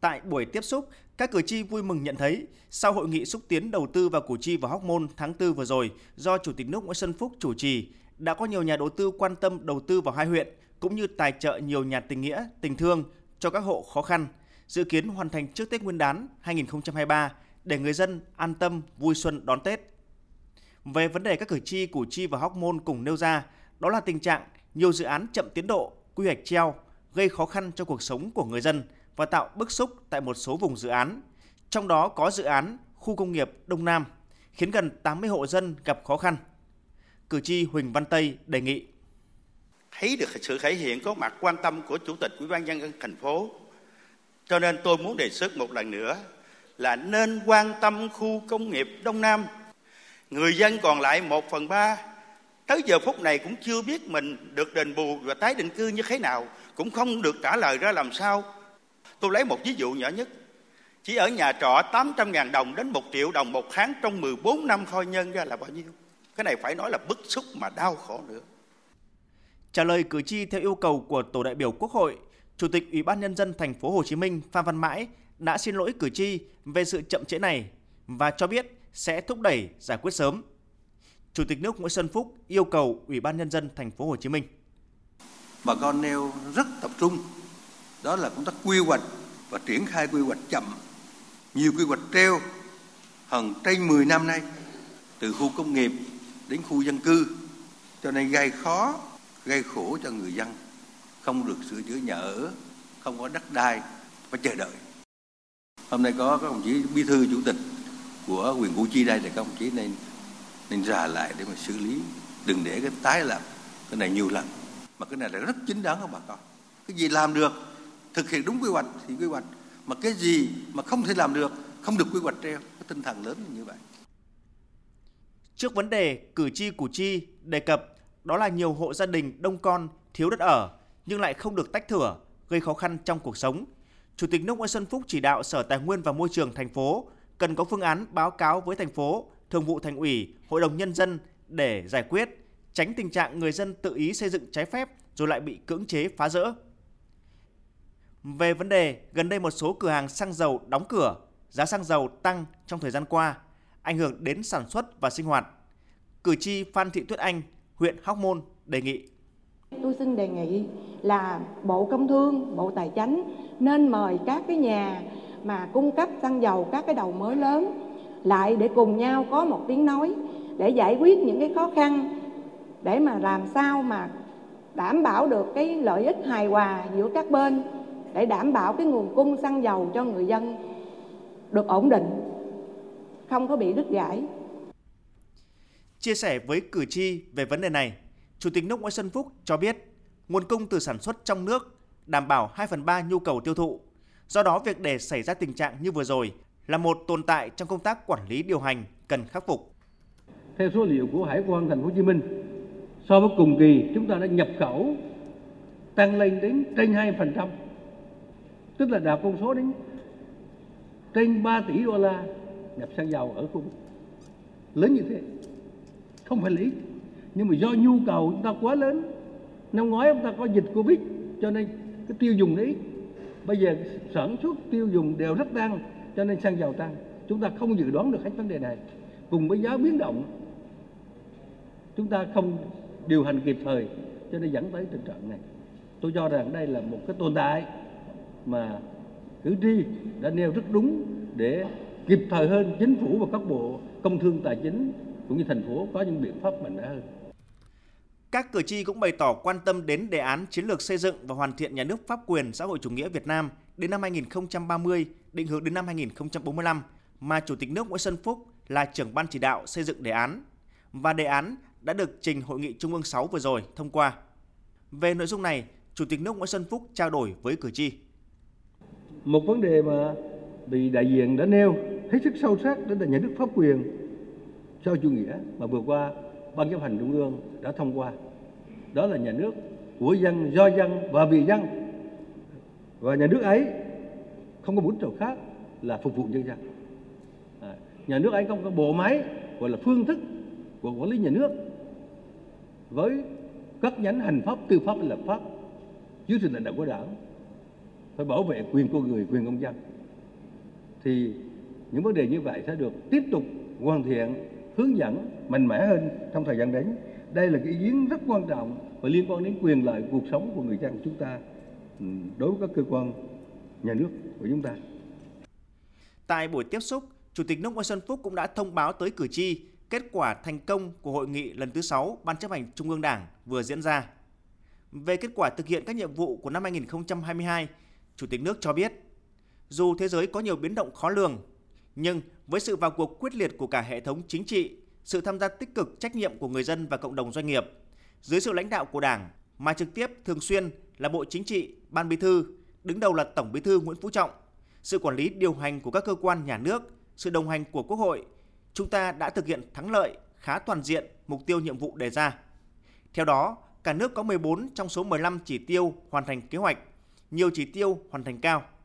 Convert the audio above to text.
Tại buổi tiếp xúc, các cử tri vui mừng nhận thấy, sau hội nghị xúc tiến đầu tư vào Củ Chi và Hóc Môn tháng 4 vừa rồi do Chủ tịch nước Nguyễn Xuân Phúc chủ trì, đã có nhiều nhà đầu tư quan tâm đầu tư vào hai huyện, cũng như tài trợ nhiều nhà tình nghĩa, tình thương cho các hộ khó khăn, dự kiến hoàn thành trước Tết Nguyên đán 2023 để người dân an tâm vui xuân đón Tết. Về vấn đề các cử tri Củ Chi và Hóc Môn cùng nêu ra, đó là tình trạng nhiều dự án chậm tiến độ, quy hoạch treo, gây khó khăn cho cuộc sống của người dân và tạo bức xúc tại một số vùng dự án. Trong đó có dự án khu công nghiệp Đông Nam, khiến gần 80 hộ dân gặp khó khăn. Cử tri Huỳnh Văn Tây đề nghị thấy được sự thể hiện có mặt quan tâm của chủ tịch ủy ban nhân dân thành phố cho nên tôi muốn đề xuất một lần nữa là nên quan tâm khu công nghiệp đông nam người dân còn lại một phần ba tới giờ phút này cũng chưa biết mình được đền bù và tái định cư như thế nào cũng không được trả lời ra làm sao tôi lấy một ví dụ nhỏ nhất chỉ ở nhà trọ 800.000 đồng đến 1 triệu đồng một tháng trong 14 năm thôi nhân ra là bao nhiêu cái này phải nói là bức xúc mà đau khổ nữa Trả lời cử tri theo yêu cầu của tổ đại biểu Quốc hội, Chủ tịch Ủy ban nhân dân thành phố Hồ Chí Minh Phan Văn Mãi đã xin lỗi cử tri về sự chậm trễ này và cho biết sẽ thúc đẩy giải quyết sớm. Chủ tịch nước Nguyễn Xuân Phúc yêu cầu Ủy ban nhân dân thành phố Hồ Chí Minh. Bà con nêu rất tập trung đó là công tác quy hoạch và triển khai quy hoạch chậm. Nhiều quy hoạch treo hơn trên 10 năm nay, từ khu công nghiệp đến khu dân cư. Cho nên gây khó, gây khổ cho người dân. Không được sửa chữa nhà ở, không có đất đai, phải chờ đợi. Hôm nay có các đồng chí bí thư, chủ tịch của quyền củ chi đây thì các đồng chí nên nên ra lại để mà xử lý. Đừng để cái tái làm cái này nhiều lần. Mà cái này là rất chính đáng các bà con. Cái gì làm được? Thực hiện đúng quy hoạch thì quy hoạch mà cái gì mà không thể làm được không được quy hoạch treo cái tinh thần lớn như vậy Trước vấn đề cử tri Củ Chi đề cập đó là nhiều hộ gia đình đông con thiếu đất ở nhưng lại không được tách thửa, gây khó khăn trong cuộc sống. Chủ tịch nước Nguyễn Xuân Phúc chỉ đạo Sở Tài nguyên và Môi trường thành phố cần có phương án báo cáo với thành phố, Thường vụ Thành ủy, Hội đồng nhân dân để giải quyết, tránh tình trạng người dân tự ý xây dựng trái phép rồi lại bị cưỡng chế phá rỡ. Về vấn đề gần đây một số cửa hàng xăng dầu đóng cửa, giá xăng dầu tăng trong thời gian qua, ảnh hưởng đến sản xuất và sinh hoạt. Cử tri Phan Thị Tuyết Anh, huyện Hóc Môn đề nghị Tôi xin đề nghị là Bộ Công Thương, Bộ Tài chính nên mời các cái nhà mà cung cấp xăng dầu các cái đầu mối lớn lại để cùng nhau có một tiếng nói để giải quyết những cái khó khăn để mà làm sao mà đảm bảo được cái lợi ích hài hòa giữa các bên để đảm bảo cái nguồn cung xăng dầu cho người dân được ổn định không có bị đứt gãy Chia sẻ với cử tri về vấn đề này, Chủ tịch nước Nguyễn Xuân Phúc cho biết nguồn cung từ sản xuất trong nước đảm bảo 2 phần 3 nhu cầu tiêu thụ. Do đó, việc để xảy ra tình trạng như vừa rồi là một tồn tại trong công tác quản lý điều hành cần khắc phục. Theo số liệu của Hải quan Thành phố Hồ Chí Minh, so với cùng kỳ chúng ta đã nhập khẩu tăng lên đến trên 2%, tức là đạt con số đến trên 3 tỷ đô la nhập xăng dầu ở khu vực. Lớn như thế. Không phải lý. Nhưng mà do nhu cầu chúng ta quá lớn, năm ngoái chúng ta có dịch covid, cho nên cái tiêu dùng đấy bây giờ sản xuất tiêu dùng đều rất tăng cho nên xăng dầu tăng. Chúng ta không dự đoán được hết vấn đề này. Cùng với giá biến động, chúng ta không điều hành kịp thời, cho nên dẫn tới tình trạng này. Tôi cho rằng đây là một cái tồn tại mà cử tri đã nêu rất đúng để kịp thời hơn chính phủ và các bộ công thương tài chính cũng như thành phố có những biện pháp mạnh mẽ hơn. Các cử tri cũng bày tỏ quan tâm đến đề án chiến lược xây dựng và hoàn thiện nhà nước pháp quyền xã hội chủ nghĩa Việt Nam đến năm 2030, định hướng đến năm 2045 mà Chủ tịch nước Nguyễn Xuân Phúc là trưởng ban chỉ đạo xây dựng đề án và đề án đã được trình hội nghị Trung ương 6 vừa rồi thông qua. Về nội dung này, Chủ tịch nước Nguyễn Xuân Phúc trao đổi với cử tri. Một vấn đề mà bị đại diện đã nêu hết sức sâu sắc đó là nhà nước pháp quyền. Sau chủ nghĩa mà vừa qua ban chấp hành trung ương đã thông qua. Đó là nhà nước của dân do dân và vì dân. Và nhà nước ấy không có bốn trò khác là phục vụ nhân dân. À, nhà nước ấy không có bộ máy gọi là phương thức của quản lý nhà nước với các nhánh hành pháp tư pháp lập pháp dưới sự lãnh đạo của đảng phải bảo vệ quyền con người, quyền công dân. Thì những vấn đề như vậy sẽ được tiếp tục hoàn thiện, hướng dẫn mạnh mẽ hơn trong thời gian đến. Đây là cái ý kiến rất quan trọng và liên quan đến quyền lợi cuộc sống của người dân chúng ta ừ, đối với các cơ quan nhà nước của chúng ta. Tại buổi tiếp xúc, Chủ tịch nước Nguyễn Xuân Phúc cũng đã thông báo tới cử tri kết quả thành công của hội nghị lần thứ 6 Ban chấp hành Trung ương Đảng vừa diễn ra. Về kết quả thực hiện các nhiệm vụ của năm 2022, Chủ tịch nước cho biết, dù thế giới có nhiều biến động khó lường, nhưng với sự vào cuộc quyết liệt của cả hệ thống chính trị, sự tham gia tích cực trách nhiệm của người dân và cộng đồng doanh nghiệp, dưới sự lãnh đạo của Đảng mà trực tiếp thường xuyên là Bộ Chính trị, Ban Bí thư, đứng đầu là Tổng Bí thư Nguyễn Phú Trọng, sự quản lý điều hành của các cơ quan nhà nước, sự đồng hành của Quốc hội, chúng ta đã thực hiện thắng lợi khá toàn diện mục tiêu nhiệm vụ đề ra. Theo đó, cả nước có 14 trong số 15 chỉ tiêu hoàn thành kế hoạch, nhiều chỉ tiêu hoàn thành cao –